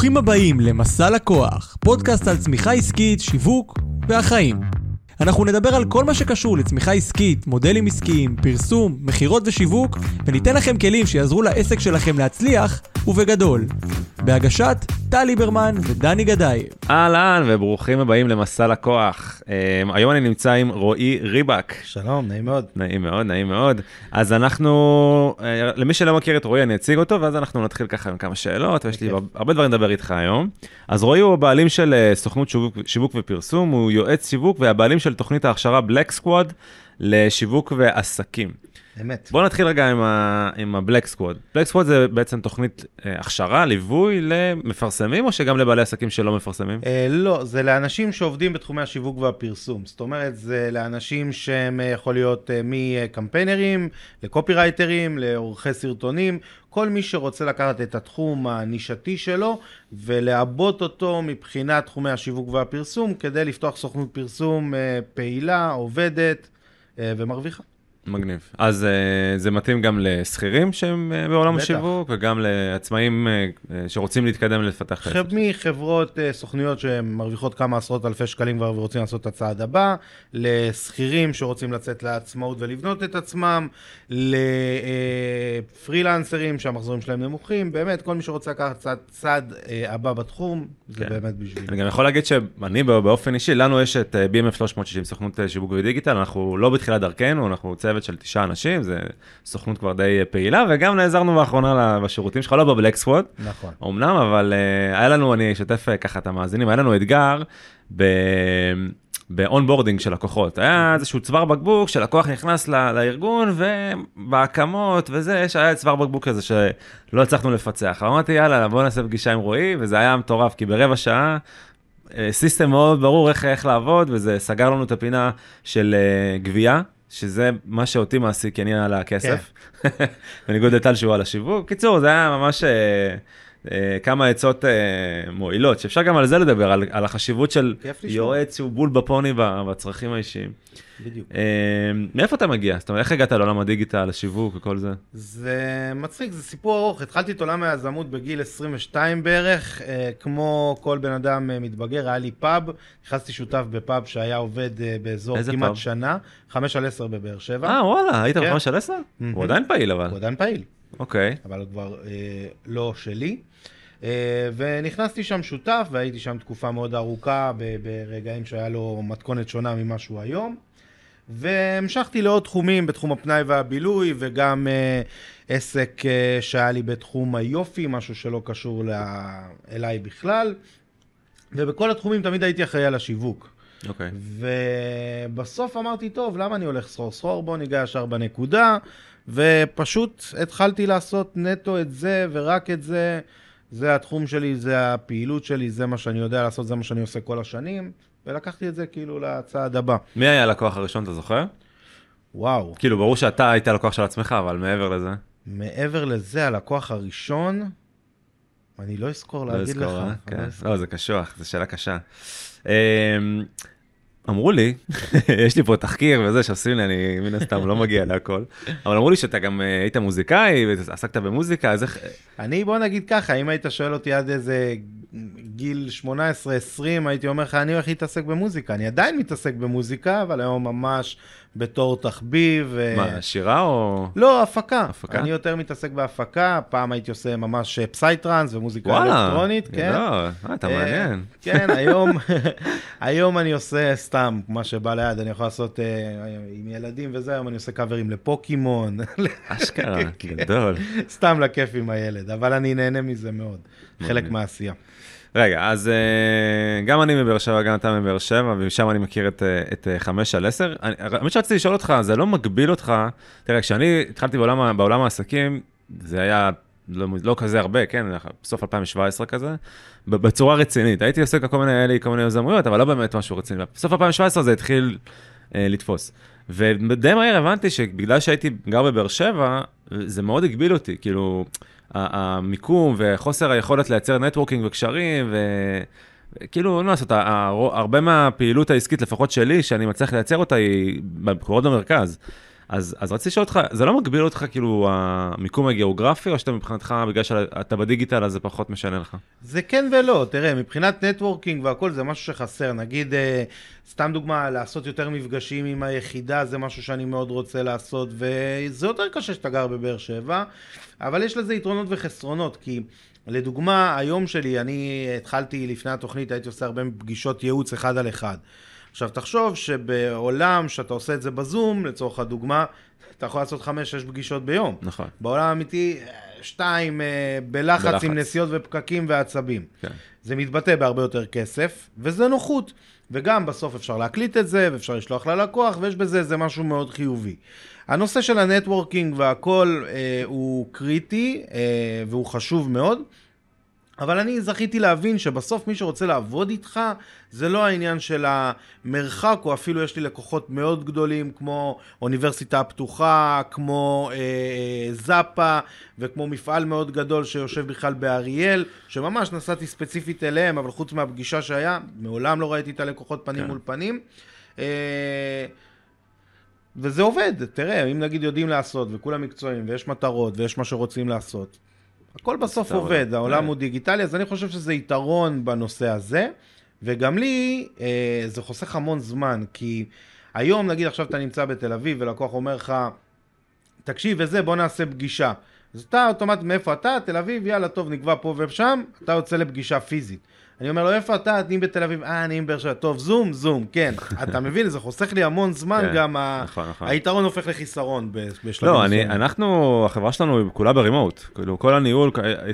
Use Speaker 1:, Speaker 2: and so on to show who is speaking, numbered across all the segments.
Speaker 1: ברוכים הבאים למסע לקוח, פודקאסט על צמיחה עסקית, שיווק והחיים. אנחנו נדבר על כל מה שקשור לצמיחה עסקית, מודלים עסקיים, פרסום, מכירות ושיווק, וניתן לכם כלים שיעזרו לעסק שלכם להצליח, ובגדול. בהגשת טל ליברמן ודני גדאי.
Speaker 2: אהלן וברוכים הבאים למסע לקוח. Um, היום אני נמצא עם רועי ריבק.
Speaker 3: שלום, נעים מאוד.
Speaker 2: נעים מאוד, נעים מאוד. אז אנחנו, uh, למי שלא מכיר את רועי אני אציג אותו, ואז אנחנו נתחיל ככה עם כמה שאלות, ויש לי הרבה דברים לדבר איתך היום. אז רועי הוא הבעלים של uh, סוכנות שיווק, שיווק ופרסום, הוא יועץ שיווק והבעלים של תוכנית ההכשרה Black Squad לשיווק ועסקים.
Speaker 3: אמת.
Speaker 2: בוא נתחיל רגע עם, ה, עם ה Black Squad. Black Squad זה בעצם תוכנית אה, הכשרה, ליווי למפרסמים, או שגם לבעלי עסקים שלא מפרסמים?
Speaker 3: אה, לא, זה לאנשים שעובדים בתחומי השיווק והפרסום. זאת אומרת, זה לאנשים שהם אה, יכול להיות אה, מקמפיינרים, לקופי רייטרים, לעורכי סרטונים, כל מי שרוצה לקחת את התחום הנישתי שלו ולעבות אותו מבחינת תחומי השיווק והפרסום, כדי לפתוח סוכנות פרסום אה, פעילה, עובדת אה, ומרוויחה.
Speaker 2: מגניב. אז uh, זה מתאים גם לשכירים שהם uh, בעולם
Speaker 3: בטח.
Speaker 2: השיווק, וגם לעצמאים uh, שרוצים להתקדם ולפתח את העסק.
Speaker 3: מחברות סוכנויות שמרוויחות כמה עשרות אלפי שקלים כבר ורוצים לעשות את הצעד הבא, לשכירים שרוצים לצאת לעצמאות ולבנות את עצמם, לפרילנסרים שהמחזורים שלהם נמוכים, באמת כל מי שרוצה לקחת צעד, צעד הבא בתחום, זה
Speaker 2: כן.
Speaker 3: באמת בשביל.
Speaker 2: אני גם יכול להגיד שאני באופן אישי, לנו יש את אה, BMF 360, סוכנות אה, שיווק ודיגיטל, אנחנו לא בתחילת דרכנו, אנחנו צוות של תשעה אנשים, זה סוכנות כבר די אה, פעילה, וגם נעזרנו באחרונה בשירותים שלך, לא בבלק סוואט,
Speaker 3: נכון.
Speaker 2: אמנם, אבל uh, היה לנו, אני אשתף uh, ככה את המאזינים, היה לנו אתגר ב... ב onboarding של לקוחות. היה איזשהו צוואר בקבוק שלקוח נכנס ל- לארגון ובהקמות וזה, יש- היה צוואר בקבוק כזה שלא הצלחנו לפצח. אמרתי יאללה בוא נעשה פגישה עם רועי וזה היה מטורף כי ברבע שעה אה, system מאוד ברור איך, איך לעבוד וזה סגר לנו את הפינה של אה, גבייה. שזה מה שאותי מעסיק, כי אני על הכסף, בניגוד לטל שהוא על השיווק. קיצור, זה היה ממש אה, כמה עצות אה, מועילות, שאפשר גם על זה לדבר, על, על החשיבות של. יועץ שהוא בול בפוני בצרכים האישיים.
Speaker 3: בדיוק.
Speaker 2: אה, מאיפה אתה מגיע? זאת אומרת, איך הגעת לעולם הדיגיטל, לשיווק וכל זה?
Speaker 3: זה מצחיק, זה סיפור ארוך. התחלתי את עולם היזמות בגיל 22 בערך, אה, כמו כל בן אדם אה, מתבגר, היה לי פאב, נכנסתי שותף בפאב שהיה עובד אה, באזור כמעט
Speaker 2: פאב?
Speaker 3: שנה, 5 על 10 בבאר שבע.
Speaker 2: אה, וואלה, היית
Speaker 3: כן.
Speaker 2: בחמש על עשר?
Speaker 3: מהמם.
Speaker 2: הוא עדיין פעיל אבל.
Speaker 3: הוא עדיין פעיל,
Speaker 2: אוקיי.
Speaker 3: אבל הוא כבר אה, לא שלי. אה, ונכנסתי שם שותף, והייתי שם תקופה מאוד ארוכה, ברגעים שהיה לו מתכונת שונה ממה שהוא היום. והמשכתי לעוד תחומים בתחום הפנאי והבילוי, וגם אה, עסק אה, שהיה לי בתחום היופי, משהו שלא קשור ל- אליי בכלל. ובכל התחומים תמיד הייתי אחראי על השיווק.
Speaker 2: אוקיי.
Speaker 3: ובסוף אמרתי, טוב, למה אני הולך סחור סחור? בוא ניגע ישר בנקודה. ופשוט התחלתי לעשות נטו את זה ורק את זה. זה התחום שלי, זה הפעילות שלי, זה מה שאני יודע לעשות, זה מה שאני עושה כל השנים. ולקחתי את זה כאילו לצעד הבא.
Speaker 2: מי היה הלקוח הראשון, אתה זוכר?
Speaker 3: וואו.
Speaker 2: כאילו, ברור שאתה היית לקוח של עצמך, אבל מעבר לזה.
Speaker 3: מעבר לזה, הלקוח הראשון, אני לא אזכור
Speaker 2: לא
Speaker 3: להגיד לך.
Speaker 2: אזכור, אה?
Speaker 3: אני
Speaker 2: כן.
Speaker 3: לא אזכור.
Speaker 2: לא, זה קשוח, זו שאלה קשה. אמ, אמרו לי, יש לי פה תחקיר וזה שעושים לי, אני מן הסתם לא מגיע להכל, אבל אמרו לי שאתה גם אה, היית מוזיקאי ועסקת במוזיקה, אז איך...
Speaker 3: אני, בוא נגיד ככה, אם היית שואל אותי עד איזה גיל 18-20, הייתי אומר לך, אני הולך להתעסק במוזיקה. אני עדיין מתעסק במוזיקה, אבל היום ממש בתור תחביב. אה,
Speaker 2: מה, שירה או...
Speaker 3: לא, הפקה.
Speaker 2: הפקה?
Speaker 3: אני יותר מתעסק בהפקה, פעם הייתי עושה ממש אה, psytrance ומוזיקה
Speaker 2: וואלה,
Speaker 3: אלקטרונית, כן.
Speaker 2: גדול, אה, אתה
Speaker 3: אה,
Speaker 2: מעניין.
Speaker 3: כן, היום, היום אני עושה סתם מה שבא ליד, אני יכול לעשות עם ילדים וזה, היום אני עושה קאברים לפוקימון,
Speaker 2: אשכרה. גדול.
Speaker 3: סתם לכיף עם הילד, אבל אני נהנה מזה מאוד, חלק. מהעשייה.
Speaker 2: רגע, אז אה, גם אני מבאר שבע, גם אתה מבאר שבע, ומשם אני מכיר את, אה, את אה, חמש על עשר. האמת שרציתי לשאול אותך, זה לא מגביל אותך, תראה, כשאני התחלתי בעולם, בעולם העסקים, זה היה לא, לא כזה הרבה, כן, בסוף 2017 כזה, בצורה רצינית. הייתי עושה כל מיני, היה לי כל מיני יזמויות, אבל לא באמת משהו רציני. בסוף 2017 זה התחיל אה, לתפוס. ודי מהר הבנתי שבגלל שהייתי גר בבאר שבע, זה מאוד הגביל אותי, כאילו, המיקום וחוסר היכולת לייצר נטוורקינג וקשרים, וכאילו, מה לעשות, הרבה מהפעילות העסקית, לפחות שלי, שאני מצליח לייצר אותה, היא במקורות במרכז. אז, אז רציתי לשאול אותך, זה לא מגביל אותך כאילו המיקום הגיאוגרפי, או שאתה מבחינתך, בגלל שאתה בדיגיטל, אז זה פחות משנה לך?
Speaker 3: זה כן ולא, תראה, מבחינת נטוורקינג והכל זה משהו שחסר. נגיד, אה, סתם דוגמה, לעשות יותר מפגשים עם היחידה, זה משהו שאני מאוד רוצה לעשות, וזה יותר קשה שאתה גר בבאר שבע, אבל יש לזה יתרונות וחסרונות, כי... לדוגמה, היום שלי, אני התחלתי לפני התוכנית, הייתי עושה הרבה פגישות ייעוץ אחד על אחד. עכשיו תחשוב שבעולם שאתה עושה את זה בזום, לצורך הדוגמה, אתה יכול לעשות חמש-שש פגישות ביום.
Speaker 2: נכון.
Speaker 3: בעולם האמיתי, שתיים אה, בלחץ,
Speaker 2: בלחץ.
Speaker 3: עם נסיעות ופקקים ועצבים.
Speaker 2: כן.
Speaker 3: זה מתבטא בהרבה יותר כסף, וזה נוחות. וגם בסוף אפשר להקליט את זה, ואפשר לשלוח ללקוח, ויש בזה איזה משהו מאוד חיובי. הנושא של ה networking והכל אה, הוא קריטי, אה, והוא חשוב מאוד. אבל אני זכיתי להבין שבסוף מי שרוצה לעבוד איתך זה לא העניין של המרחק, או אפילו יש לי לקוחות מאוד גדולים כמו אוניברסיטה הפתוחה, כמו אה, אה, זאפה, וכמו מפעל מאוד גדול שיושב בכלל באריאל, שממש נסעתי ספציפית אליהם, אבל חוץ מהפגישה שהיה, מעולם לא ראיתי את הלקוחות פנים
Speaker 2: כן.
Speaker 3: מול פנים. אה, וזה עובד, תראה, אם נגיד יודעים לעשות, וכולם מקצועיים, ויש מטרות, ויש מה שרוצים לעשות, הכל בסוף
Speaker 2: עובד.
Speaker 3: עובד, העולם
Speaker 2: כן.
Speaker 3: הוא דיגיטלי, אז אני חושב שזה יתרון בנושא הזה, וגם לי אה, זה חוסך המון זמן, כי היום נגיד עכשיו אתה נמצא בתל אביב ולקוח אומר לך, תקשיב וזה, בוא נעשה פגישה. אז אתה אוטומט, מאיפה אתה? תל אביב, יאללה, טוב, נקבע פה ושם, אתה יוצא לפגישה פיזית. אני אומר לו, איפה אתה? אני בתל אביב, אה, אני מבאר שבע. טוב, זום, זום, כן. אתה מבין, זה חוסך לי המון זמן,
Speaker 2: כן,
Speaker 3: גם ה-
Speaker 2: נכון, נכון.
Speaker 3: היתרון הופך לחיסרון בשלבים
Speaker 2: לא, אני. אנחנו, החברה שלנו היא כולה ברימוט. כאילו, כל הניהול,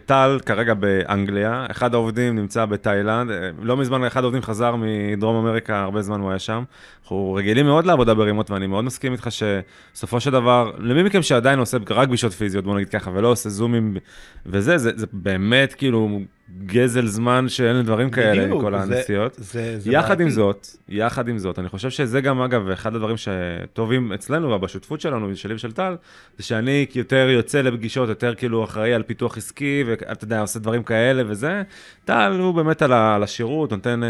Speaker 2: טל כרגע באנגליה, אחד העובדים נמצא בתאילנד, לא מזמן אחד העובדים חזר מדרום אמריקה, הרבה זמן הוא היה שם. אנחנו רגילים מאוד לעבודה ברימוט, ואני מאוד מסכים איתך שבסופו של דבר, למי מכם שעדיין עושה רק פגישות פיזיות, בוא נגיד ככה, ולא עושה זומים וזה, זה, זה באמת כאילו גזל זמן שאין לדברים כאלה,
Speaker 3: בדיוק,
Speaker 2: כל
Speaker 3: זה-
Speaker 2: הנסיעות.
Speaker 3: זה, זה
Speaker 2: יחד עם
Speaker 3: בעייתי.
Speaker 2: זאת, יחד עם זאת, אני חושב שזה גם, אגב, אחד הדברים שטובים אצלנו ובשותפות שלנו, שלי ושל טל, זה שאני יותר יוצא לפגישות, יותר כאילו אחראי על פיתוח עסקי, ואתה יודע, עושה דברים כאלה וזה. טל הוא באמת על, ה, על השירות, נותן... אה,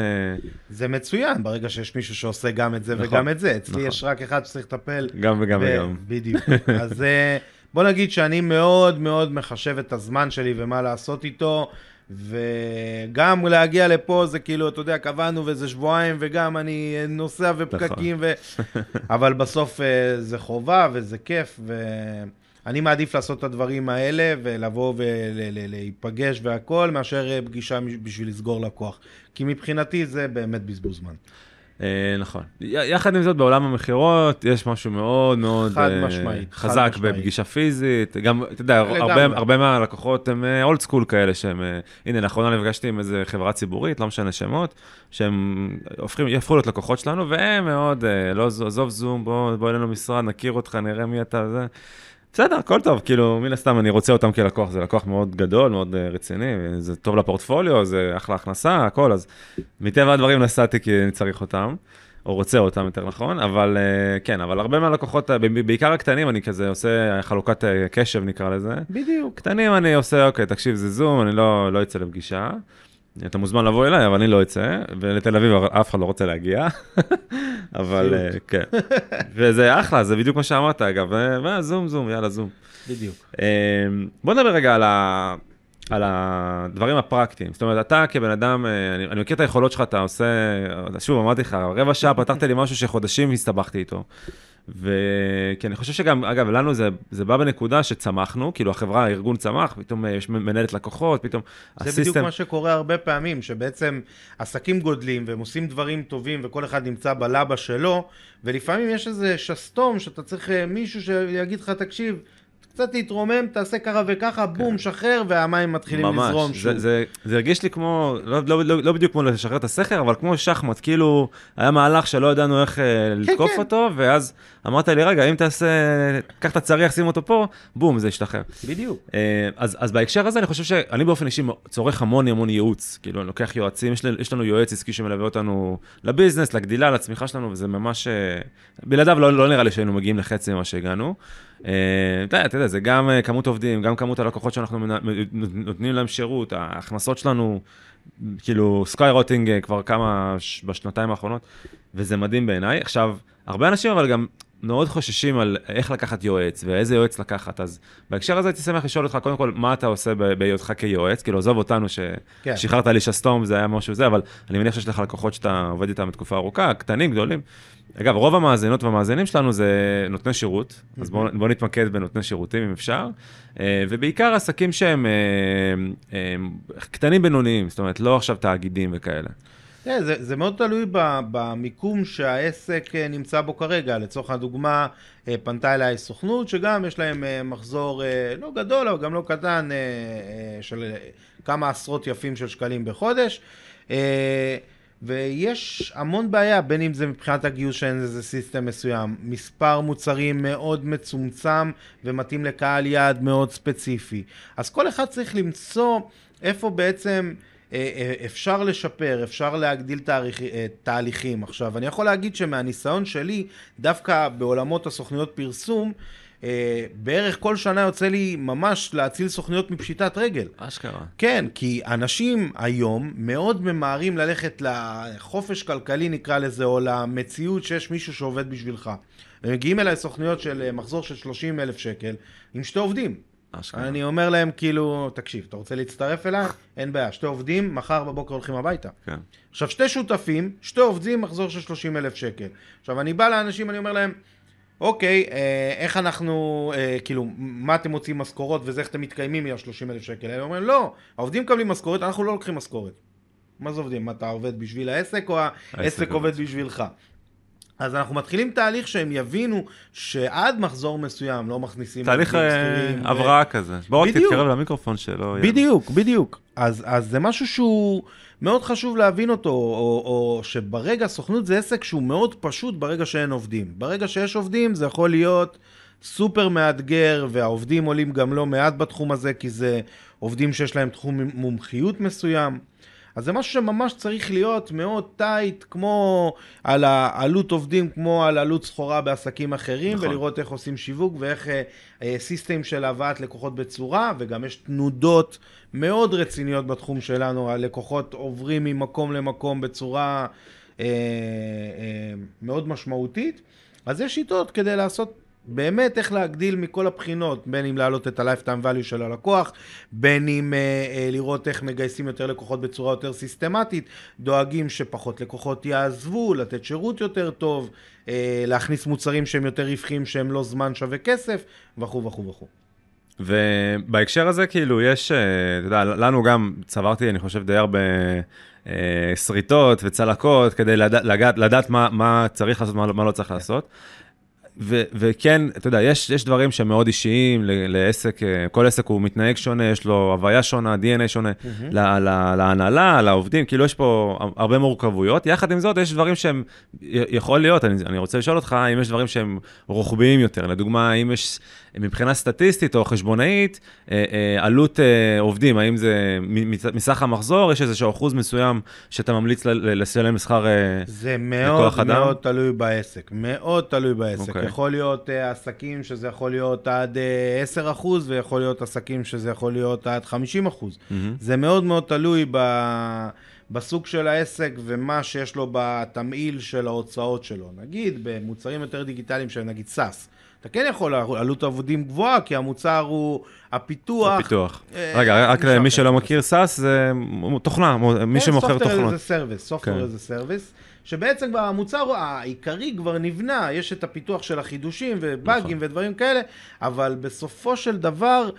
Speaker 3: זה מצוין, ברגע שיש מישהו שעושה גם את זה
Speaker 2: נכון,
Speaker 3: וגם את זה. אצלי
Speaker 2: נכון.
Speaker 3: יש רק אחד שצריך לטפל.
Speaker 2: גם וגם
Speaker 3: ו-
Speaker 2: וגם.
Speaker 3: בדיוק. אז אה, בוא נגיד שאני מאוד מאוד מחשב את הזמן שלי ומה לעשות איתו, וגם להגיע לפה זה כאילו, אתה יודע, קבענו וזה שבועיים, וגם אני נוסע ופקקים, ו... אבל בסוף אה, זה חובה וזה כיף, ואני מעדיף לעשות את הדברים האלה, ולבוא ולהיפגש והכל, מאשר אה, פגישה בשביל לסגור לקוח. כי מבחינתי זה באמת בזבוז זמן.
Speaker 2: אה, נכון. יחד עם זאת, בעולם המכירות, יש משהו מאוד מאוד אה, חזק. בפגישה פיזית. גם, אתה יודע. הרבה, מהלקוחות הם אולד סקול כאלה, שהם, אה, הנה, לאחרונה נפגשתי עם איזה חברה ציבורית, לא משנה שמות, שהם הופכים, יהפכו להיות לקוחות שלנו, והם מאוד, אה, לא, עזוב זום, בוא, בוא אלינו משרד, נכיר אותך, נראה מי אתה, זה. בסדר, הכל טוב, כאילו, מן הסתם אני רוצה אותם כלקוח, זה לקוח מאוד גדול, מאוד אה, רציני, זה טוב לפורטפוליו, זה אחלה הכנסה, הכל, אז מטבע הדברים נסעתי כי אני צריך אותם, או רוצה אותם יותר נכון, אבל אה, כן, אבל הרבה מהלקוחות, אה, בעיקר הקטנים, אני כזה עושה חלוקת קשב נקרא לזה.
Speaker 3: בדיוק.
Speaker 2: קטנים אני עושה, אוקיי, תקשיב, זה זום, אני לא, לא אצא לפגישה. אתה מוזמן לבוא אליי, אבל אני לא אצא, ולתל אביב אף אחד לא רוצה להגיע, אבל אה, כן. וזה אחלה, זה בדיוק מה שאמרת, אגב, ו- וזום, זום, יאללה, זום.
Speaker 3: בדיוק.
Speaker 2: אה, בוא נדבר רגע על, ה... על הדברים הפרקטיים. זאת אומרת, אתה כבן אדם, אה, אני, אני מכיר את היכולות שלך, אתה עושה, שוב, אמרתי לך, רבע שעה פתחת לי משהו שחודשים הסתבכתי איתו. וכי אני חושב שגם, אגב, לנו זה, זה בא בנקודה שצמחנו, כאילו החברה, הארגון צמח, פתאום אה, יש מנהלת לקוחות, פתאום
Speaker 3: זה בדיוק מה שקורה הרבה פעמים, שבעצם עסקים גודלים והם עושים דברים טובים וכל אחד נמצא בלבה שלו, ולפעמים יש איזה שסתום שאתה צריך אה, מישהו שיגיד לך, תקשיב, קצת להתרומם, תעשה ככה וככה, בום, שחרר, והמים מתחילים
Speaker 2: ממש,
Speaker 3: לזרום
Speaker 2: זה,
Speaker 3: שוב.
Speaker 2: זה, זה הרגיש לי כמו, לא, לא, לא, לא בדיוק כמו לשחרר את הסכר, אבל כמו שחמט, כאילו, היה מהלך שלא ידענו איך אה, לתקוף
Speaker 3: כן.
Speaker 2: אותו, ואז אמרת לי, רגע, אם תעשה, קח את הצריח, שים אותו פה, בום, זה ישתחרר.
Speaker 3: בדיוק.
Speaker 2: אה, אז, אז בהקשר הזה, אני חושב שאני באופן אישי צורך המון המון ייעוץ. כאילו, אני לוקח יועצים, יש, יש לנו יועץ עסקי שמלווה אותנו לביזנס, לגדילה, לצמיחה שלנו, וזה ממש... אה, בלעדיו לא, לא נראה לי שהיינו מגיעים לחצי ממה שהגענו. אה, אתה יודע, זה גם אה, כמות עובדים, גם כמות הלקוחות שאנחנו נותנים להם שירות, ההכנסות שלנו, כאילו, סקאי רוטינג כבר כמה, בשנתיים האחרונות, וזה מדהים בעיניי. עכשיו, הרבה אנשים אבל גם מאוד חוששים על איך לקחת יועץ ואיזה יועץ לקחת, אז בהקשר הזה הייתי שמח לשאול אותך, קודם כל, מה אתה עושה בהיותך כיועץ? כאילו, עזוב אותנו
Speaker 3: כן.
Speaker 2: ששחררת לי שסתום, זה היה משהו זה, אבל אני מניח שיש לך לקוחות שאתה עובד איתם בתקופה ארוכה, קטנים, גדולים. אגב, רוב המאזינות והמאזינים שלנו זה נותני שירות, אז בואו בוא נתמקד בנותני שירותים אם אפשר, אה, ובעיקר עסקים שהם אה, אה, קטנים בינוניים, זאת אומרת, לא עכשיו תאגידים וכאלה.
Speaker 3: תראה, זה, זה מאוד תלוי במיקום שהעסק אה, נמצא בו כרגע. לצורך הדוגמה, אה, פנתה אליי סוכנות, שגם יש להם אה, מחזור לא גדול, אבל גם לא קטן, של כמה עשרות יפים של שקלים בחודש. ויש המון בעיה, בין אם זה מבחינת הגיוס שאין איזה סיסטם מסוים, מספר מוצרים מאוד מצומצם ומתאים לקהל יעד מאוד ספציפי. אז כל אחד צריך למצוא איפה בעצם אפשר לשפר, אפשר להגדיל תאריך, אה, תהליכים. עכשיו, אני יכול להגיד שמהניסיון שלי, דווקא בעולמות הסוכניות פרסום, אה, בערך כל שנה יוצא לי ממש להציל סוכניות מפשיטת רגל.
Speaker 2: אשכרה.
Speaker 3: כן, כי אנשים היום מאוד ממהרים ללכת לחופש כלכלי נקרא לזה, או למציאות שיש מישהו שעובד בשבילך. הם מגיעים אליי סוכניות של אה, מחזור של 30 אלף שקל עם שתי עובדים.
Speaker 2: אשכרה.
Speaker 3: אני אומר להם כאילו, תקשיב, אתה רוצה להצטרף אליי? אין בעיה, שתי עובדים, מחר בבוקר הולכים הביתה.
Speaker 2: כן.
Speaker 3: עכשיו, שתי שותפים, שתי עובדים, מחזור של 30 אלף שקל. עכשיו, אני בא לאנשים, אני אומר להם, אוקיי, אה, איך אנחנו, אה, כאילו, מה אתם מוצאים משכורות וזה איך אתם מתקיימים מה-30 אלף שקל? הם אומרים, לא, העובדים מקבלים משכורת, אנחנו לא לוקחים משכורת. מה זה עובדים? אתה עובד בשביל העסק או העסק עובד בשבילך? אז אנחנו מתחילים תהליך שהם יבינו שעד מחזור מסוים לא מכניסים...
Speaker 2: תהליך אה,
Speaker 3: ו-
Speaker 2: הבראה כזה. בוא רק. תתקרב למיקרופון שלא...
Speaker 3: בדיוק, בדיוק. אז, אז זה משהו שהוא מאוד חשוב להבין אותו, או, או שברגע, סוכנות זה עסק שהוא מאוד פשוט ברגע שאין עובדים. ברגע שיש עובדים זה יכול להיות סופר מאתגר, והעובדים עולים גם לא מעט בתחום הזה, כי זה עובדים שיש להם תחום מומחיות מסוים. אז זה משהו שממש צריך להיות מאוד tight, כמו על העלות עובדים, כמו על עלות סחורה בעסקים אחרים,
Speaker 2: נכון.
Speaker 3: ולראות איך עושים שיווק ואיך אה, אה, system של הבאת לקוחות בצורה, וגם יש תנודות מאוד רציניות בתחום שלנו, הלקוחות עוברים ממקום למקום בצורה אה, אה, מאוד משמעותית. אז יש שיטות כדי לעשות באמת איך להגדיל מכל הבחינות, בין אם להעלות את ה-lifetime value של הלקוח, בין אם אה, אה, לראות איך מגייסים יותר לקוחות בצורה יותר סיסטמטית, דואגים שפחות לקוחות יעזבו, לתת שירות יותר טוב, אה, להכניס מוצרים שהם יותר רווחיים, שהם לא זמן שווה כסף, וכו' וכו' וכו'.
Speaker 2: ובהקשר הזה, כאילו, יש, אה, אתה יודע, לנו גם, צברתי, אני חושב, די הרבה אה, שריטות וצלקות כדי לדעת, לדעת, מה, מה צריך לעשות, מה, לא- מה לא צריך לעשות. ו- וכן, אתה יודע, יש, יש דברים שהם מאוד אישיים ל- לעסק, אה, כל עסק הוא מתנהג שונה, יש לו הוויה שונה, DNA שונה, ל- ל- להנהלה, לעובדים, כאילו יש פה הרבה מורכבויות. יחד עם זאת, יש דברים שהם, יכול להיות, אני, אני רוצה לשאול אותך, אם יש דברים שהם רוחביים יותר, לדוגמה, האם יש מבחינה סטטיסטית או חשבונאית, אה, אה, עלות אה, עובדים, האם זה מסך המחזור, יש איזשהו אחוז מסוים שאתה ממליץ לשלם לשכר... אה,
Speaker 3: זה מאוד
Speaker 2: לכוח אדם?
Speaker 3: מאוד תלוי בעסק, מאוד תלוי בעסק.
Speaker 2: אוקיי.
Speaker 3: יכול להיות עסקים שזה יכול להיות עד uh, 10% ויכול להיות עסקים שזה יכול להיות עד 50%.
Speaker 2: מהמם.
Speaker 3: זה מאוד מאוד תלוי ב... בסוג של העסק ומה שיש לו בתמהיל של ההוצאות שלו. נגיד במוצרים יותר דיגיטליים שהם נגיד SaaS. אתה כן יכול, עלות עובדים גבוהה, כי המוצר הוא הפיתוח.
Speaker 2: פיתוח.
Speaker 3: אה,
Speaker 2: רגע, רק למי. שלא מכיר, SaaS זה תוכנה, מי שמוכר תוכנות.
Speaker 3: זה service,
Speaker 2: כן.
Speaker 3: software as a service, שבעצם כבר המוצר העיקרי כבר נבנה, יש את הפיתוח של החידושים ובאגים
Speaker 2: נכון.
Speaker 3: ודברים כאלה, אבל בסופו של דבר,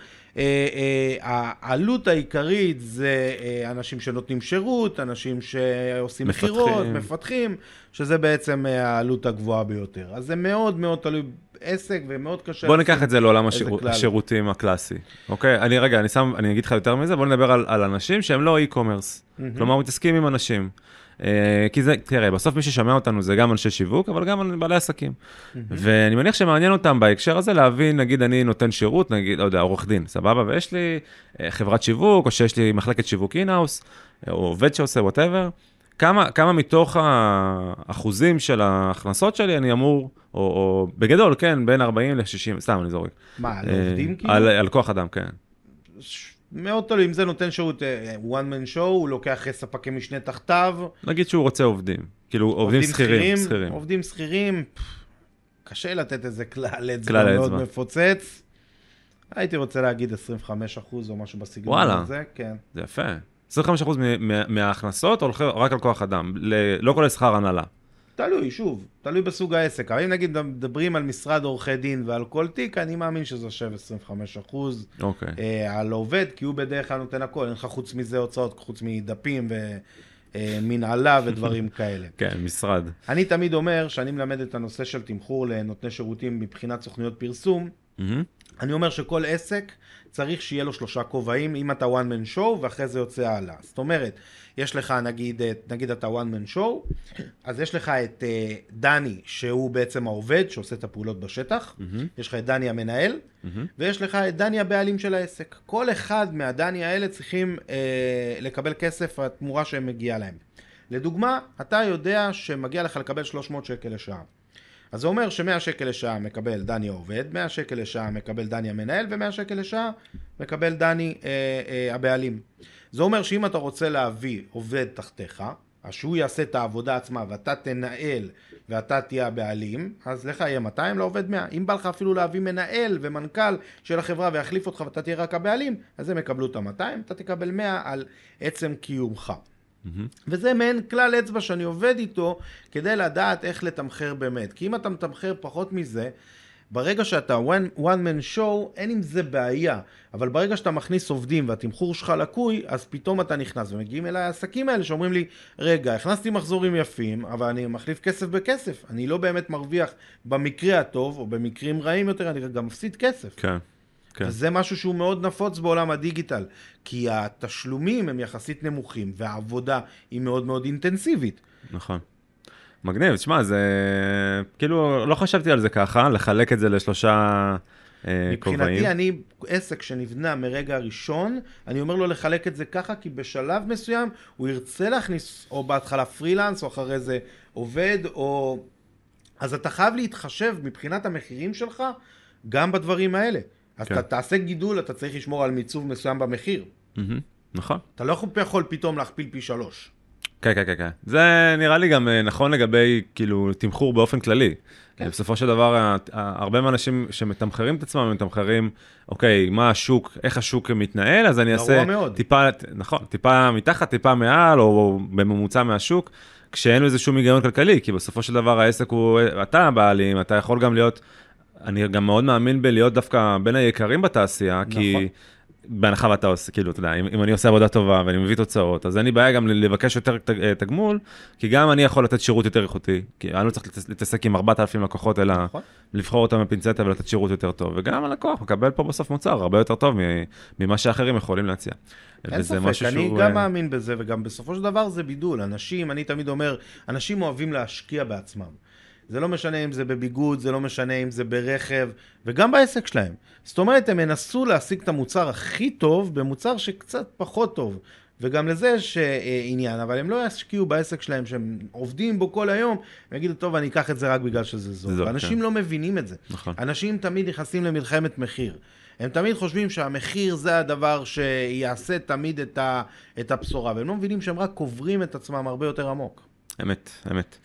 Speaker 3: העלות העיקרית זה אה, אנשים שנותנים שירות, אנשים שעושים. מכירות, מפתחים, שזה בעצם אה, העלות הגבוהה ביותר. אז זה מאוד מאוד תלוי עסק ומאוד קשה...
Speaker 2: בוא ניקח את זה לעולם. השירותים הקלאסי, אוקיי? אני רגע, אני שם, אני אגיד לך יותר מזה, בוא נדבר על, על אנשים שהם לא e-commerce, כלומר מתעסקים עם אנשים. אה, כי זה, תראה, בסוף מי ששמע אותנו זה גם אנשי שיווק, אבל גם בעלי עסקים. ואני מניח שמעניין אותם בהקשר הזה להבין, נגיד אני נותן שירות, נגיד, לא יודע, עורך דין, סבבה? ויש לי אה, חברת שיווק, או שיש לי מחלקת שיווק in-house, או עובד שעושה whatever. כמה, כמה מתוך האחוזים של ההכנסות שלי אני אמור, או, או בגדול, כן, בין 40 ל-60, סתם אני זורק.
Speaker 3: מה, על
Speaker 2: אה,
Speaker 3: עובדים כאילו?
Speaker 2: על, על כוח אדם, כן.
Speaker 3: ש- מאוד תלוי, אם זה נותן שירות אה, one man show, הוא לוקח ספקי משנה תחתיו.
Speaker 2: נגיד שהוא רוצה עובדים, כאילו עובדים שכירים, שכירים.
Speaker 3: עובדים שכירים, קשה לתת איזה כלל אצבע מאוד. מפוצץ. הייתי רוצה להגיד 25 אחוז או משהו בסגנון
Speaker 2: וואלה.
Speaker 3: הזה, כן.
Speaker 2: זה יפה. 25% מ- מה- מההכנסות הולכים רק על כוח אדם, לא כולל שכר הנהלה.
Speaker 3: תלוי, שוב, תלוי בסוג העסק. אבל אם נגיד מדברים על משרד עורכי דין ועל כל תיק, אני מאמין שזה יושב 25 אחוז
Speaker 2: אוקיי.
Speaker 3: אה, על עובד, כי הוא בדרך כלל נותן הכל, אין לך חוץ מזה הוצאות, חוץ מדפים ומנהלה ודברים כאלה.
Speaker 2: כן, משרד.
Speaker 3: אני תמיד אומר שאני מלמד את הנושא של תמחור לנותני שירותים מבחינת סוכנויות פרסום.
Speaker 2: מהמם.
Speaker 3: אני אומר שכל עסק צריך שיהיה לו שלושה כובעים, אם אתה one man show ואחרי זה יוצא הלאה. זאת אומרת, יש לך נגיד, את- נגיד אתה one man show, אז יש לך את אה, דני שהוא בעצם העובד שעושה את הפעולות בשטח, יש לך את דני המנהל, ויש לך את דני הבעלים של העסק. כל אחד מהדני האלה צריכים אה, לקבל כסף התמורה שמגיעה להם. לדוגמה, אתה יודע שמגיע לך לקבל 300 שקל לשעה. אז זה אומר ש-100 שקל לשעה מקבל דני העובד, 100 שקל לשעה מקבל דני המנהל, ו-100 שקל לשעה מקבל דני אה, אה, הבעלים. זה אומר שאם אתה רוצה להביא עובד תחתיך, אז שהוא יעשה את העבודה עצמה ואתה תנהל ואתה תהיה הבעלים, אז לך יהיה 200 לעובד 100. אם בא לך אפילו להביא מנהל ומנכ"ל של החברה ויחליף אותך ואתה תהיה רק הבעלים, אז הם יקבלו את ה-200, אתה תקבל 100 על עצם קיומך. וזה מעין כלל אצבע שאני עובד איתו כדי לדעת איך לתמחר באמת. כי אם אתה מתמחר פחות מזה, ברגע שאתה one, one man show, אין עם זה בעיה. אבל ברגע שאתה מכניס עובדים והתמחור שלך לקוי, אז פתאום אתה נכנס. ומגיעים אליי העסקים האלה שאומרים לי, רגע, הכנסתי מחזורים יפים, אבל אני מחליף כסף בכסף. אני לא באמת מרוויח במקרה הטוב, או במקרים רעים יותר, אני גם מפסיד כסף.
Speaker 2: כן. כן.
Speaker 3: וזה משהו שהוא מאוד נפוץ בעולם הדיגיטל, כי התשלומים הם יחסית נמוכים, והעבודה היא מאוד מאוד אינטנסיבית.
Speaker 2: נכון. מגניב, תשמע, זה... כאילו, לא חשבתי על זה ככה, לחלק את זה לשלושה אה, כובעים.
Speaker 3: מבחינתי, אני, עסק שנבנה מרגע הראשון, אני אומר לו לחלק את זה ככה, כי בשלב מסוים הוא ירצה להכניס, או בהתחלה פרילנס, או אחרי זה עובד, או... אז אתה חייב להתחשב מבחינת המחירים שלך, גם בדברים האלה. אז
Speaker 2: כן.
Speaker 3: אתה תעשה גידול, אתה צריך לשמור על מיצוב מסוים במחיר.
Speaker 2: מהמם, נכון.
Speaker 3: אתה לא יכול פתאום להכפיל פי שלוש.
Speaker 2: כן, כן, כן, כן. זה נראה לי גם אה, נכון לגבי, כאילו, תמחור באופן כללי.
Speaker 3: כן.
Speaker 2: בסופו של דבר, הרבה מהאנשים שמתמחרים את עצמם, הם מתמחרים, אוקיי, מה השוק, איך השוק מתנהל, אז אני אעשה
Speaker 3: מאוד.
Speaker 2: טיפה, נכון, טיפה מתחת, טיפה מעל, או בממוצע מהשוק, כשאין לזה שום היגיון כלכלי, כי בסופו של דבר העסק הוא, אתה הבעלים, אתה יכול גם להיות, אני גם מאוד מאמין בלהיות דווקא בין היקרים בתעשייה, כי...
Speaker 3: נכון.
Speaker 2: בהנחה ואתה עושה, כאילו, אתה יודע, אם, אם אני עושה עבודה טובה ואני מביא תוצאות, אז אין לי בעיה גם לבקש יותר אה, תגמול, כי גם אני יכול לתת שירות יותר איכותי, כי אני לא צריך להתעס- להתעסק עם 4,000 לקוחות, אלא
Speaker 3: נכון.
Speaker 2: לבחור אותם בפינצטה ולתת שירות יותר טוב, וגם הלקוח מקבל פה בסוף מוצר הרבה יותר טוב ממה שאחרים יכולים להציע.
Speaker 3: אין ספק,
Speaker 2: משהו
Speaker 3: אני
Speaker 2: שהוא,
Speaker 3: גם
Speaker 2: אה,
Speaker 3: מאמין בזה, וגם בסופו של דבר זה בידול. אנשים, אני תמיד אומר, אנשים אוהבים להשקיע בעצמם. זה לא משנה אם זה בביגוד, זה לא משנה אם זה ברכב, וגם בעסק שלהם. זאת אומרת, הם ינסו להשיג את המוצר הכי טוב במוצר שקצת פחות טוב. וגם לזה יש אה, עניין, אבל הם לא ישקיעו בעסק שלהם שהם עובדים בו כל היום, ויגידו, טוב, אני אקח את זה רק בגלל שזה זול.
Speaker 2: זול,
Speaker 3: ואנשים
Speaker 2: כן.
Speaker 3: לא מבינים את זה.
Speaker 2: נכון.
Speaker 3: אנשים תמיד נכנסים למלחמת מחיר. הם תמיד חושבים שהמחיר זה הדבר שיעשה תמיד את, ה, את הבשורה, והם לא מבינים שהם רק קוברים את עצמם הרבה יותר עמוק.
Speaker 2: אמת, אמת.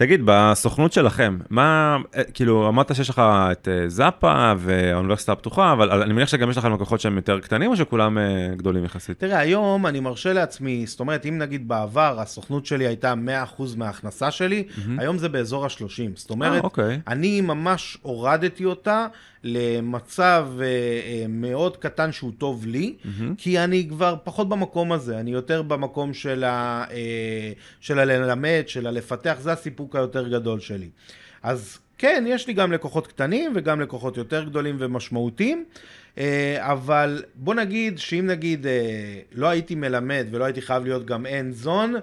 Speaker 2: תגיד, בסוכנות שלכם, מה, אה, כאילו, אמרת שיש לך את אה, זאפה והאוניברסיטה הפתוחה, אבל אני מניח שגם יש לכם לקוחות שהם יותר קטנים, או שכולם אה, גדולים יחסית?
Speaker 3: תראה, היום אני מרשה לעצמי, זאת אומרת, אם נגיד בעבר הסוכנות שלי הייתה 100% מההכנסה שלי, היום זה באזור ה-30. זאת אומרת,
Speaker 2: אה, אוקיי.
Speaker 3: אני ממש הורדתי אותה למצב אה, אה, מאוד קטן שהוא טוב לי, כי אני כבר פחות במקום הזה, אני יותר במקום של, ה, אה, של הללמד, של הלפתח, זה הסיפוק היותר גדול שלי. אז כן, יש לי גם לקוחות קטנים וגם לקוחות יותר גדולים ומשמעותיים, אבל בוא נגיד שאם נגיד לא הייתי מלמד ולא הייתי חייב להיות גם אין זון,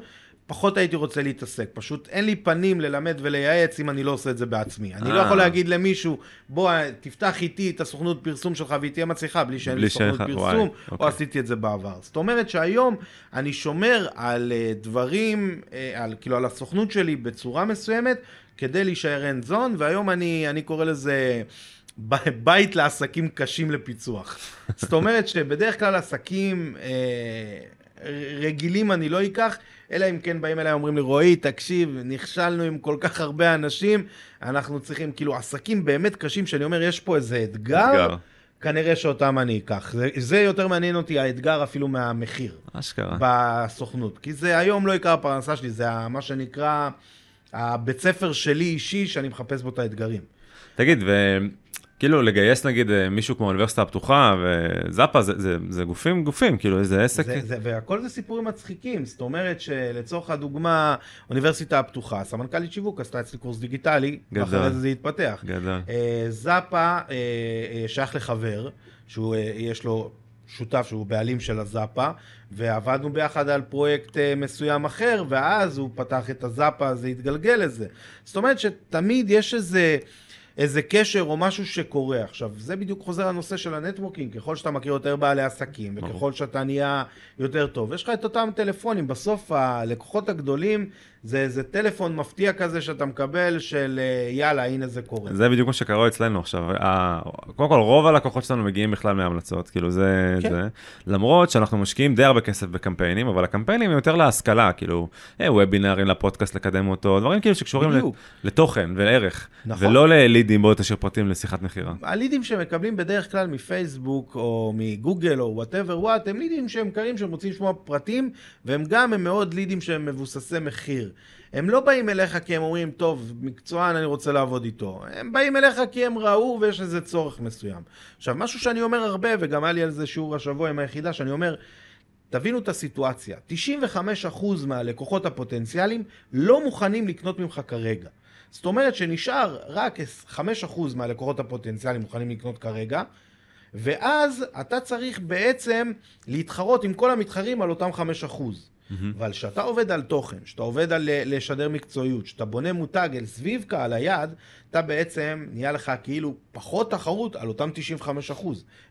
Speaker 3: פחות הייתי רוצה להתעסק. פשוט אין לי פנים ללמד ולייעץ אם אני לא עושה את זה בעצמי. אני לא
Speaker 2: אה.
Speaker 3: יכול להגיד למישהו, בוא, תפתח איתי את הסוכנות פרסום שלך והיא תהיה מצליחה בלי שאין לי סוכנות פרסום, או
Speaker 2: אוקיי.
Speaker 3: עשיתי את זה בעבר. זאת אומרת שהיום אני שומר על אה, דברים, אה, על, כאילו על הסוכנות שלי בצורה מסוימת, כדי להישאר אין זון, והיום אני, אני קורא לזה... בית לעסקים קשים לפיצוח. זאת אומרת שבדרך כלל עסקים, אה, רגילים אני לא אקח, אלא אם כן באים אליי ואומרים לי, רועי, תקשיב, נכשלנו עם כל כך הרבה אנשים, אנחנו צריכים, כאילו, עסקים באמת קשים, שאני אומר, יש פה איזה אתגר,
Speaker 2: אתגר.
Speaker 3: כנראה שאותם אני אקח. זה, זה יותר מעניין אותי, האתגר אפילו מהמחיר.
Speaker 2: אשכרה.
Speaker 3: בסוכנות. כי זה היום לא עיקר הפרנסה שלי, זה מה שנקרא הבית ספר שלי אישי, שאני מחפש בו את האתגרים.
Speaker 2: תגיד, וכאילו לגייס נגיד אה, מישהו כמו האוניברסיטה הפתוחה וזאפה, זה, זה, זה גופים גופים, כאילו איזה עסק.
Speaker 3: זה, זה, והכל זה סיפורים מצחיקים, זאת אומרת שלצורך הדוגמה, אוניברסיטה הפתוחה, סמנכ"לית שיווק עשתה אצלי קורס דיגיטלי,
Speaker 2: גדול.
Speaker 3: ואחרי זה זה התפתח.
Speaker 2: גדול.
Speaker 3: אה, זאפה אה, אה, שייך לחבר, שהוא, אה, יש לו שותף שהוא בעלים של הזאפה, ועבדנו ביחד על פרויקט אה, מסוים אחר, ואז הוא פתח את הזאפה, זה התגלגל לזה. זאת אומרת שתמיד יש איזה... איזה קשר או משהו שקורה. עכשיו, זה בדיוק חוזר לנושא של ה networking, ככל שאתה מכיר יותר בעלי עסקים. וככל שאתה נהיה יותר טוב, יש לך את אותם טלפונים, בסוף הלקוחות הגדולים זה איזה טלפון מפתיע כזה שאתה מקבל של אה, יאללה, הנה זה קורה.
Speaker 2: זה בדיוק מה שקרה אצלנו עכשיו. ה- קודם כל, רוב הלקוחות שלנו מגיעים בכלל מהמלצות, כאילו זה,
Speaker 3: כן.
Speaker 2: זה. למרות שאנחנו משקיעים די הרבה כסף בקמפיינים, אבל הקמפיינים הם יותר להשכלה, כאילו, אה, וובינארים לפודקאסט לקדם אותו, דברים כאילו שקשורים
Speaker 3: בדיוק.
Speaker 2: לתוכן ולערך,
Speaker 3: נכון.
Speaker 2: ולא ללידים בוא תשאיר פרטים לשיחת מכירה.
Speaker 3: הלידים שמקבלים בדרך כלל מפייסבוק או מגוגל או whatever what, הם לידים שהם קרים שהם רוצים לשמוע פרטים, והם גם הם מאוד לידים שהם מבוססי מחיר. הם לא באים אליך כי הם אומרים, טוב, מקצוען, אני רוצה לעבוד איתו. הם באים אליך כי הם ראו ויש איזה צורך מסוים. עכשיו, משהו שאני אומר הרבה, וגם היה לי על זה שיעור השבוע עם היחידה, שאני אומר, תבינו את הסיטואציה, 95% מהלקוחות הפוטנציאליים לא מוכנים לקנות ממך כרגע. זאת אומרת שנשאר רק 5% מהלקוחות הפוטנציאליים מוכנים לקנות כרגע, ואז אתה צריך בעצם להתחרות עם כל המתחרים על אותם 5%. אבל כשאתה עובד על תוכן, כשאתה עובד על ל- לשדר מקצועיות, כשאתה בונה מותג אל סביב קהל היעד, אתה בעצם נהיה לך כאילו פחות תחרות על אותם 95%.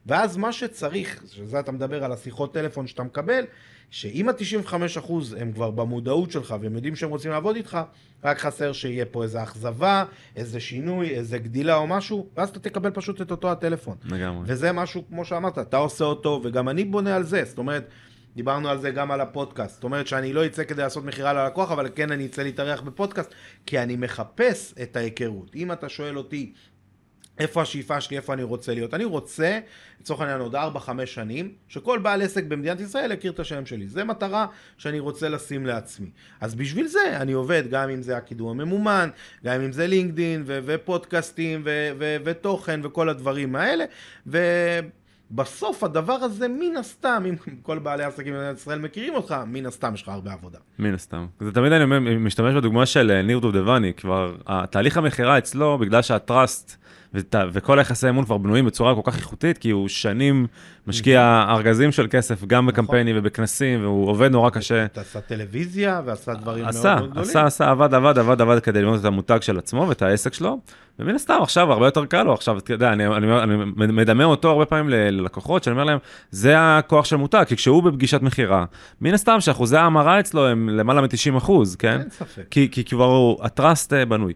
Speaker 3: ואז מה שצריך, שזה אתה מדבר על השיחות טלפון שאתה מקבל, שאם ה-95% הם כבר במודעות שלך והם יודעים שהם רוצים לעבוד איתך, רק חסר שיהיה פה איזו אכזבה, איזה שינוי, איזה גדילה או משהו, ואז אתה תקבל פשוט את אותו הטלפון.
Speaker 2: לגמרי.
Speaker 3: וזה משהו, כמו שאמרת, אתה עושה אותו, וגם אני בונה על זה. זאת אומרת, דיברנו על זה גם על הפודקאסט. זאת אומרת שאני לא אצא כדי לעשות מכירה ללקוח, אבל כן אני אצא להתארח בפודקאסט, כי אני מחפש את ההיכרות. אם אתה שואל אותי, איפה השאיפה שלי, איפה אני רוצה להיות. אני רוצה, לצורך העניין עוד 4-5 שנים, שכל בעל עסק במדינת ישראל יכיר את השם שלי. זו מטרה שאני רוצה לשים לעצמי. אז בשביל זה אני עובד, גם אם זה הקידום הממומן, גם אם זה לינקדין, ו- ופודקאסטים, ו- ו- ותוכן, וכל הדברים האלה. ובסוף הדבר הזה, מן הסתם, אם כל בעלי העסקים במדינת ישראל מכירים אותך, מן הסתם יש לך הרבה עבודה.
Speaker 2: מן הסתם. זה תמיד אני אומר, משתמש בדוגמה של אה, ניר דובדבני, כבר התהליך המכירה אצלו, בגלל שהטראסט ות- וכל היחסי אמון כבר בנויים בצורה כל כך איכותית, כי הוא שנים משקיע ארגזים של כסף גם בקמפיינים ובכנסים, והוא עושה נורא קשה.
Speaker 3: עשה טלוויזיה ועשה דברים מאוד
Speaker 2: עשה,
Speaker 3: מאוד גדולים.
Speaker 2: עשה, עשה, עבד, עבד, עבד, עבד כדי לבנות את המותג של עצמו ואת העסק שלו, ומן הסתם עכשיו הרבה יותר קל לו, עכשיו, אתה יודע, אני, אני, אני מדמה אותו הרבה פעמים ללקוחות, שאני אומר להם, זה הכוח של מותג, כי כשהוא בפגישת מכירה, מן הסתם שאחוזי ההמרה אצלו הם למעלה מ-90 אחוז, כן?
Speaker 3: אין ספק.
Speaker 2: כי, כי כבר הוא, הטראסט אה, בנוי.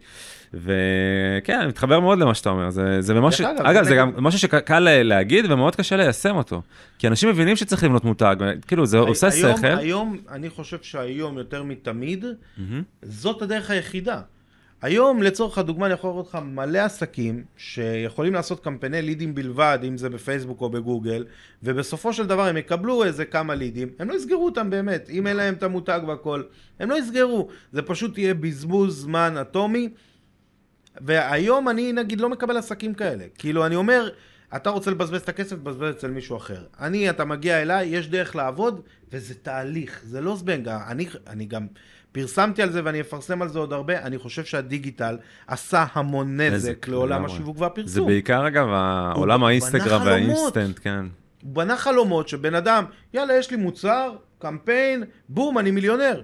Speaker 2: וכן, אני מתחבר מאוד למה שאתה אומר, זה, זה ממש,
Speaker 3: אגב,
Speaker 2: אגב,
Speaker 3: זה גם-
Speaker 2: משהו שקל לה- להגיד ומאוד קשה ליישם אותו. כי אנשים מבינים שצריך לבנות מותג, כאילו זה עושה
Speaker 3: היום,
Speaker 2: שכל.
Speaker 3: היום, אני חושב שהיום יותר מתמיד,
Speaker 2: מהמם.
Speaker 3: זאת הדרך היחידה. היום, לצורך הדוגמה, אני יכול לראות לך מלא עסקים שיכולים לעשות קמפייני לידים בלבד, אם זה בפייסבוק או בגוגל, ובסופו של דבר הם יקבלו איזה כמה לידים, הם לא יסגרו אותם באמת, אם אין להם את המותג והכל, הם לא יסגרו, זה פשוט יהיה בזבוז זמן אטומי, והיום אני נגיד לא מקבל עסקים כאלה, כאילו אני אומר, אתה רוצה לבזבז את הכסף, תבזבז אצל מישהו אחר. אני, אתה מגיע אליי, יש דרך לעבוד, וזה תהליך, זה לא זבנג. אני, אני גם פרסמתי על זה ואני אפרסם על זה עוד הרבה, אני חושב שהדיגיטל עשה המון נזק לעולם. השיווק
Speaker 2: זה
Speaker 3: והפרסום.
Speaker 2: בעיקר אגב העולם האינסטגרם. והאינסטנט, כן.
Speaker 3: הוא בנה חלומות שבן אדם, יאללה, יש לי מוצר, קמפיין, בום, אני מיליונר.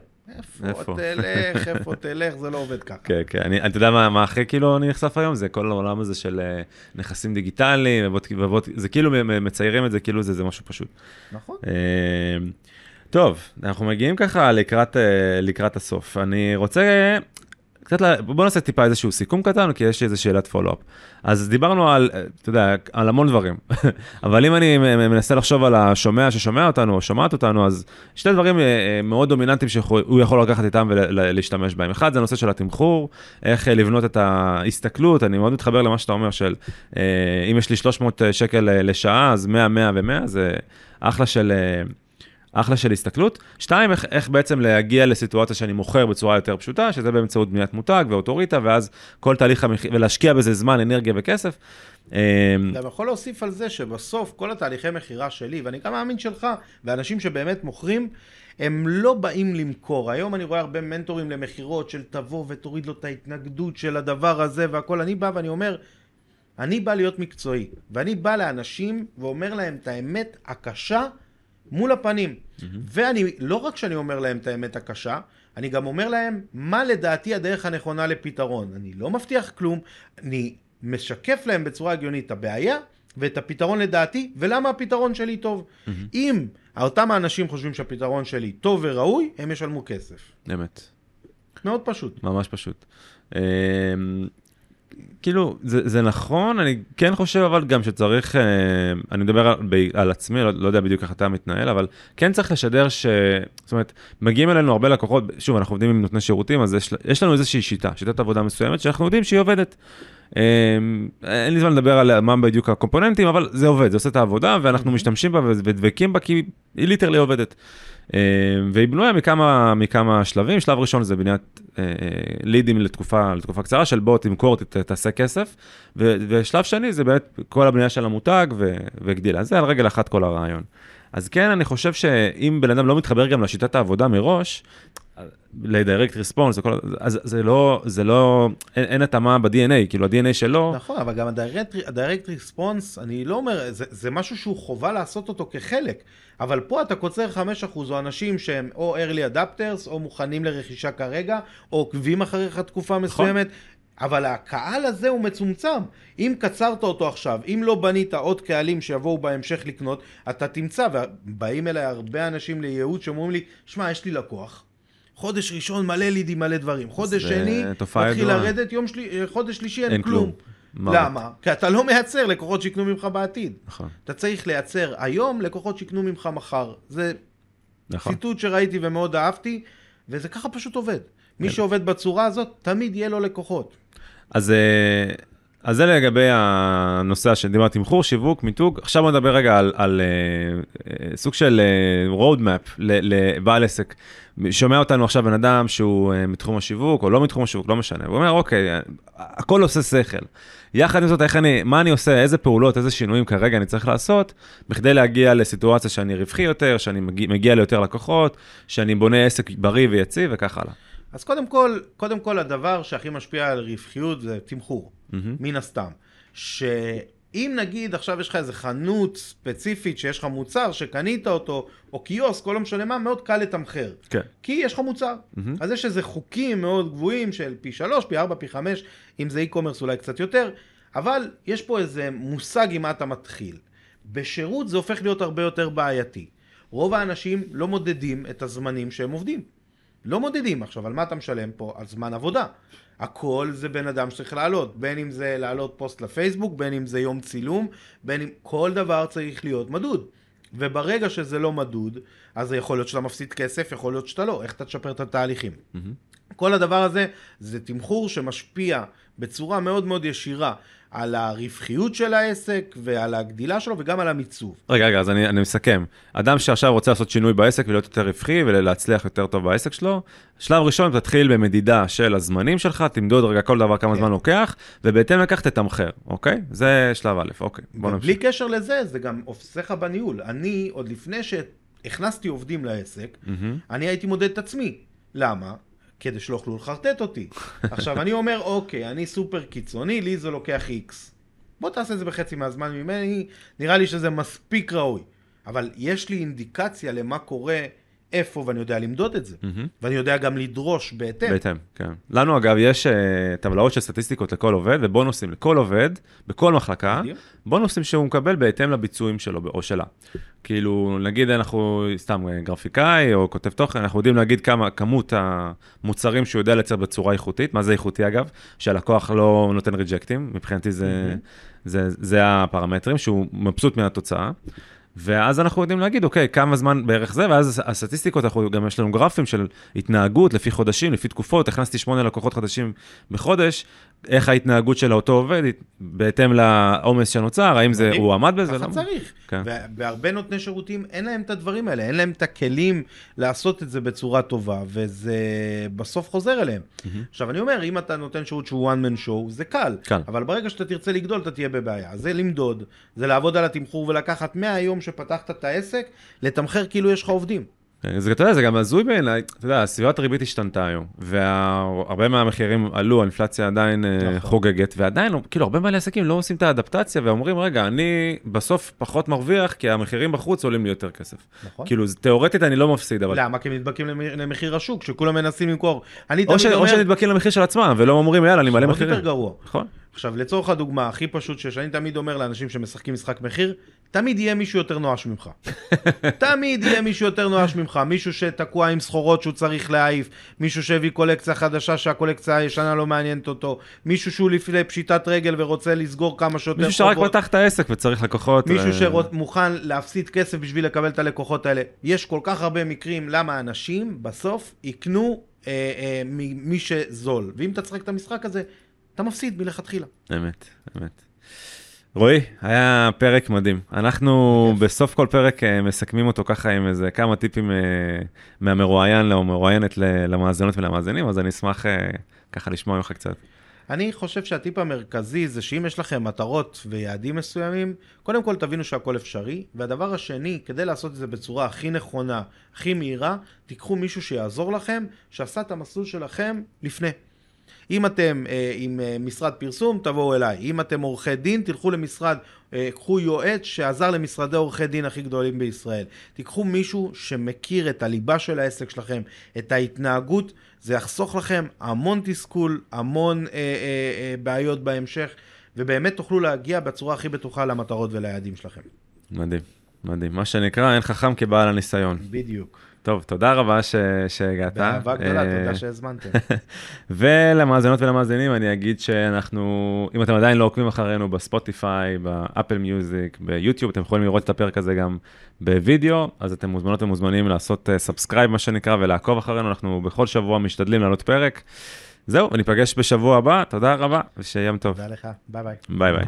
Speaker 3: איפה? תלך, איפה תלך, זה לא עובד ככה.
Speaker 2: כן, כן, אתה יודע מה, הכי כאילו אני נחשף היום? זה כל העולם הזה של אה, נכסים דיגיטליים, זה כאילו מציירים את זה כאילו זה, זה משהו פשוט.
Speaker 3: נכון.
Speaker 2: אה, טוב, אנחנו מגיעים ככה לקראת, אה, לקראת הסוף. אני רוצה קצת, בוא נעשה טיפה איזשהו סיכום קטן, כי יש לי איזו שאלת פולו-אפ. אז דיברנו על, אתה יודע, על המון דברים, אבל אם אני מנסה לחשוב על השומע ששומע אותנו, או שומעת אותנו, אז שני דברים אה, אה, מאוד דומיננטיים שהוא יכול לקחת איתם ולהשתמש בהם. אחד זה הנושא של התמחור, איך אה, לבנות את ההסתכלות, אני מאוד מתחבר למה שאתה אומר, של אם יש לי 300 שקל לשעה, אז 100, 100 ו-100, זה אחלה של... אחלה של הסתכלות. שתיים, איך, איך בעצם להגיע לסיטואציה שאני מוכר בצורה יותר פשוטה, שזה באמצעות בניית מותג ואוטוריטה, ואז כל תהליך המחיר, ולהשקיע בזה זמן, אנרגיה וכסף. אה,
Speaker 3: אתה יכול להוסיף על זה שבסוף כל התהליכי מכירה שלי, ואני גם מאמין שלך, ואנשים שבאמת מוכרים, הם לא באים למכור. היום אני רואה הרבה מנטורים למכירות של תבוא ותוריד לו את ההתנגדות של הדבר הזה והכל. אני בא ואני אומר, אני בא להיות מקצועי, ואני בא לאנשים ואומר להם את האמת הקשה מול הפנים. ואני, לא רק שאני אומר להם את האמת הקשה, אני גם אומר להם מה לדעתי הדרך הנכונה לפתרון. אני לא מבטיח כלום, אני משקף להם בצורה הגיונית את הבעיה ואת הפתרון לדעתי, ולמה הפתרון שלי טוב. אם אותם האנשים חושבים שהפתרון שלי טוב וראוי, הם ישלמו כסף.
Speaker 2: אמת.
Speaker 3: מאוד פשוט.
Speaker 2: ממש פשוט. כאילו, זה, זה נכון, אני כן חושב אבל גם שצריך, אה, אני מדבר על, ב, על עצמי, לא, לא יודע בדיוק איך אתה מתנהל, אבל כן צריך לשדר ש... זאת אומרת, מגיעים אלינו הרבה לקוחות, שוב, אנחנו עובדים עם נותני שירותים, אז יש, יש לנו איזושהי שיטה, שיטת עבודה מסוימת, שאנחנו יודעים שהיא עובדת. אה, אין לי זמן לדבר על מה בדיוק הקומפוננטים, אבל זה עובד, זה עושה את העבודה, ואנחנו משתמשים בה ודבקים בה, כי היא ליטרלי עובדת. אה, והיא בנויה מכמה, מכמה שלבים, שלב ראשון זה בניית אה, לידים לתקופה, לתקופה קצרה של בוא תמכור, תעשה כסף, ו, ושלב שני זה באמת כל הבנייה של המותג ו, וגדילה, זה על רגל אחת כל הרעיון. אז כן, אני חושב שאם בן אדם לא מתחבר גם לשיטת העבודה מראש, ריספונס, אז זה לא, זה לא, אין, אין התאמה ב-DNA, כאילו ה-DNA שלו,
Speaker 3: נכון, אבל גם ריספונס, אני לא אומר, זה, זה משהו שהוא חובה לעשות אותו כחלק, אבל פה אתה קוצר 5% או אנשים שהם או early adapters, או מוכנים לרכישה כרגע, או עוקבים אחריך תקופה מסוימת. אבל הקהל הזה הוא מצומצם. אם קצרת אותו עכשיו, אם לא בנית עוד קהלים שיבואו בהמשך לקנות, אתה תמצא, ובאים אליי הרבה אנשים לייעוץ שאומרים לי, שמע, יש לי לקוח, חודש ראשון מלא לידים, מלא דברים. חודש שני, מתחיל. לרדת, יום שלי, חודש שלישי אין,
Speaker 2: אין
Speaker 3: כלום.
Speaker 2: כלום. מה?
Speaker 3: למה? כי אתה לא מייצר לקוחות שיקנו ממך בעתיד.
Speaker 2: נכון,
Speaker 3: אתה צריך לייצר היום לקוחות שיקנו ממך מחר. זה
Speaker 2: נכון.
Speaker 3: ציטוט שראיתי ומאוד אהבתי, וזה ככה פשוט עובד. מי
Speaker 2: כן.
Speaker 3: שעובד בצורה הזאת, תמיד יהיה לו לקוחות.
Speaker 2: אז, אה, אז זה לגבי הנושא שדיברתי, תמחור, שיווק, מיתוג. עכשיו בוא נדבר רגע על, על אה, אה, סוג של road map לבעל עסק. שומע אותנו עכשיו בן אדם שהוא אה, מתחום השיווק, או לא מתחום השיווק, לא משנה. הוא אומר, אוקיי, אה, הכל עושה שכל. יחד עם זאת, איך אני, מה אני עושה, איזה פעולות, איזה שינויים כרגע אני צריך לעשות, בכדי להגיע לסיטואציה שאני רווחי יותר, שאני מגיע, מגיע ליותר לקוחות, שאני בונה עסק בריא ויציב וכך הלאה.
Speaker 3: אז קודם כל, קודם כל הדבר שהכי משפיע על רווחיות זה תמחור,
Speaker 2: מהמם.
Speaker 3: מן הסתם. שאם נגיד עכשיו יש לך איזה חנות ספציפית שיש לך מוצר שקנית אותו, או קיוסק, או לא משנה מה, מאוד קל לתמחר.
Speaker 2: כן.
Speaker 3: כי יש לך מוצר.
Speaker 2: מהמם.
Speaker 3: אז יש איזה חוקים מאוד גבוהים של פי שלוש, פי ארבע, פי חמש, אם זה e-commerce אולי קצת יותר, אבל יש פה איזה מושג עם מה אתה מתחיל. בשירות זה הופך להיות הרבה יותר בעייתי. רוב האנשים לא מודדים את הזמנים שהם עובדים. לא מודדים. עכשיו, על מה אתה משלם פה? על זמן עבודה. הכל זה בן אדם שצריך לעלות, בין אם זה לעלות פוסט לפייסבוק, בין אם זה יום צילום, בין אם... כל דבר צריך להיות מדוד. וברגע שזה לא מדוד, אז יכול להיות שאתה מפסיד כסף, יכול להיות שאתה לא. איך אתה תשפר את התהליכים?
Speaker 2: מהמם.
Speaker 3: כל הדבר הזה זה תמחור שמשפיע בצורה מאוד מאוד ישירה על הרווחיות של העסק ועל הגדילה שלו וגם על המיצוב.
Speaker 2: רגע, רגע, אז אני, אני מסכם. אדם שעכשיו רוצה לעשות שינוי בעסק ולהיות יותר רווחי ולהצליח יותר טוב בעסק שלו, שלב ראשון תתחיל במדידה של הזמנים שלך, תמדוד רגע כל דבר כמה
Speaker 3: כן.
Speaker 2: זמן לוקח, ובהתאם לכך תתמחר, אוקיי? זה שלב א', אוקיי. בוא נמשיך.
Speaker 3: קשר לזה, זה גם לך בניהול. אני, עוד לפני שהכנסתי עובדים לעסק,
Speaker 2: מהמם.
Speaker 3: אני הייתי מודד את עצמי. למה? כדי שלא יוכלו לחרטט אותי. עכשיו, אני אומר, אוקיי, אני סופר קיצוני, לי זה לוקח איקס. בוא תעשה את זה בחצי מהזמן ממני, נראה לי שזה מספיק ראוי. אבל יש לי אינדיקציה למה קורה איפה, ואני יודע למדוד את זה.
Speaker 2: מהמם.
Speaker 3: ואני יודע גם לדרוש בהתאם.
Speaker 2: בהתאם, כן. לנו אגב יש אה, טבלאות של סטטיסטיקות לכל עובד ובונוסים לכל עובד, בכל מחלקה,
Speaker 3: בדיוק.
Speaker 2: בונוסים שהוא מקבל בהתאם לביצועים שלו או שלה. כאילו, נגיד אנחנו סתם אה, גרפיקאי או כותב תוכן, אנחנו יודעים להגיד כמה, כמות המוצרים שהוא יודע לייצר בצורה איכותית, מה זה איכותי אגב? שהלקוח לא נותן ריג'קטים, מבחינתי זה, זה, זה הפרמטרים, שהוא מבסוט מהתוצאה. ואז אנחנו יודעים להגיד, אוקיי, כמה זמן בערך זה, ואז הסטטיסטיקות, אנחנו, גם יש לנו גרפים של התנהגות לפי חודשים, לפי תקופות, הכנסתי שמונה לקוחות חדשים בחודש, איך ההתנהגות של אותו עובד, בהתאם לעומס שנוצר, האם זה. הוא עמד בזה?
Speaker 3: ככה
Speaker 2: לא?
Speaker 3: צריך.
Speaker 2: כן.
Speaker 3: ובהרבה נותני שירותים אין להם את הדברים האלה, אין להם את הכלים לעשות את זה בצורה טובה, וזה בסוף חוזר אליהם. עכשיו, אני אומר, אם אתה נותן שירות שהוא one man show, זה קל.
Speaker 2: קל.
Speaker 3: אבל ברגע שאתה תרצה לגדול, אתה תהיה בבעיה. זה למדוד, זה לעבוד על התמחור ולקחת מהיום שפתחת את העסק, לתמחר כאילו יש לך עובדים.
Speaker 2: זה, אתה יודע, זה גם הזוי בעיניי, אתה יודע, סביבת הריבית השתנתה היום, והרבה מהמחירים עלו, האינפלציה עדיין אה,
Speaker 3: נכון.
Speaker 2: חוגגת, ועדיין, כאילו, הרבה בעלי עסקים לא עושים את האדפטציה ואומרים, רגע, אני בסוף פחות מרוויח, כי המחירים בחוץ עולים לי יותר כסף.
Speaker 3: נכון.
Speaker 2: כאילו, תיאורטית אני לא מפסיד, אבל...
Speaker 3: למה? כי הם נדבקים למ- למחיר השוק, שכולם מנסים למכור.
Speaker 2: או, ש... או
Speaker 3: אומר,
Speaker 2: שנדבקים למחיר של עצמם, ולא אומרים, יאללה, אני מעלה מחירים. נכון.
Speaker 3: עכשיו, לצורך הדוגמה הכי פשוט שיש, אני תמיד אומר לאנשים שמשחקים משחק מחיר, תמיד יהיה מישהו יותר נואש ממך. תמיד יהיה מישהו יותר נואש ממך, מישהו שתקוע עם סחורות שהוא צריך להעיף, מישהו שהביא קולקציה חדשה שהקולקציה הישנה לא מעניינת אותו, מישהו שהוא לפני פשיטת רגל ורוצה לסגור כמה שיותר
Speaker 2: מישהו שרק
Speaker 3: חובות.
Speaker 2: פתח את העסק וצריך לקוחות.
Speaker 3: מישהו
Speaker 2: ו-
Speaker 3: שמוכן להפסיד כסף בשביל לקבל את הלקוחות האלה. יש כל כך הרבה מקרים למה אנשים בסוף יקנו אה, אה, ממי שזול. ואם אתה תשחק את המשחק הזה, אתה מפסיד מלכתחילה.
Speaker 2: אמת, אמת. רועי, היה פרק מדהים. אנחנו
Speaker 3: בכיף.
Speaker 2: בסוף כל פרק אה, מסכמים אותו ככה עם איזה כמה טיפים אה, מהמרואיין או מרואיינת למאזינות ולמאזינים, אז אני אשמח אה, ככה לשמוע ממך קצת.
Speaker 3: אני חושב שהטיפ המרכזי זה שאם יש לכם מטרות ויעדים מסוימים, קודם כל תבינו שהכל אפשרי, והדבר השני, כדי לעשות את זה בצורה הכי נכונה, הכי מהירה, תיקחו מישהו שיעזור לכם, שעשה את המסלול שלכם לפני. אם אתם אה, עם אה, משרד פרסום, תבואו אליי. אם אתם עורכי דין, תלכו למשרד, אה, קחו יועץ שעזר למשרדי עורכי דין הכי גדולים בישראל. תיקחו מישהו שמכיר את הליבה של העסק שלכם, את ההתנהגות, זה יחסוך לכם המון תסכול, המון אה, אה, אה, בעיות בהמשך, ובאמת תוכלו להגיע בצורה הכי בטוחה למטרות וליעדים שלכם.
Speaker 2: מדהים, מדהים. מה שנקרא, אין חכם כבעל הניסיון.
Speaker 3: בדיוק.
Speaker 2: טוב, תודה רבה ש... שהגעת.
Speaker 3: באהבה גדולה,
Speaker 2: אה,
Speaker 3: תודה שהזמנתם.
Speaker 2: ולמאזינות ולמאזינים, אני אגיד שאנחנו, אם אתם עדיין לא עוקבים אחרינו בספוטיפיי, באפל מיוזיק, ביוטיוב, אתם יכולים לראות את הפרק הזה גם בווידאו, אז אתם מוזמנות ומוזמנים לעשות אה, subscribe, מה שנקרא, ולעקוב אחרינו, אנחנו בכל שבוע משתדלים לעלות פרק. זהו, וניפגש בשבוע הבא, תודה רבה, ושיהיה יום טוב.
Speaker 3: תודה לך, ביי ביי.
Speaker 2: ביי ביי.